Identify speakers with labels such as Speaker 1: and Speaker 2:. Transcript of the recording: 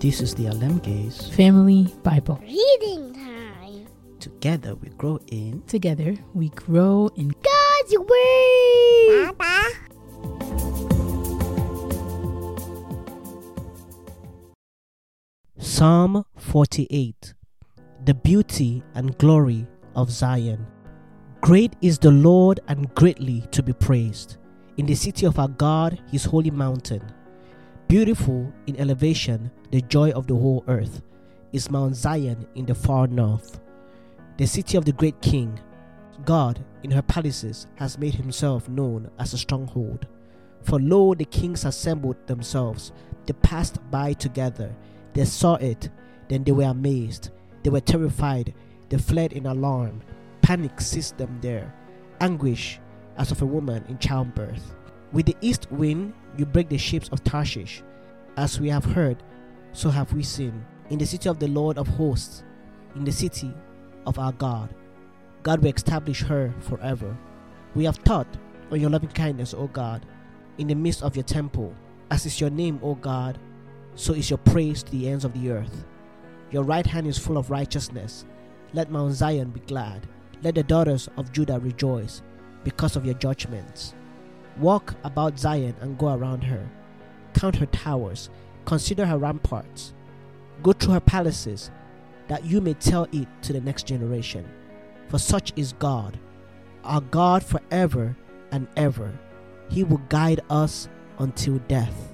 Speaker 1: This is the Alemges.
Speaker 2: Family Bible.
Speaker 3: Reading time.
Speaker 1: Together we grow in
Speaker 2: Together we grow in
Speaker 3: God's Word. Papa.
Speaker 1: Psalm 48 The beauty and glory of Zion. Great is the Lord and greatly to be praised. In the city of our God, his holy mountain. Beautiful in elevation, the joy of the whole earth, is Mount Zion in the far north. The city of the great king. God, in her palaces, has made himself known as a stronghold. For lo, the kings assembled themselves, they passed by together. They saw it, then they were amazed. They were terrified, they fled in alarm. Panic seized them there, anguish as of a woman in childbirth. With the east wind, you break the ships of Tarshish. As we have heard, so have we seen. In the city of the Lord of hosts, in the city of our God, God will establish her forever. We have thought on your loving kindness, O God, in the midst of your temple. As is your name, O God, so is your praise to the ends of the earth. Your right hand is full of righteousness. Let Mount Zion be glad. Let the daughters of Judah rejoice because of your judgments. Walk about Zion and go around her. Count her towers, consider her ramparts. Go through her palaces, that you may tell it to the next generation. For such is God, our God forever and ever. He will guide us until death.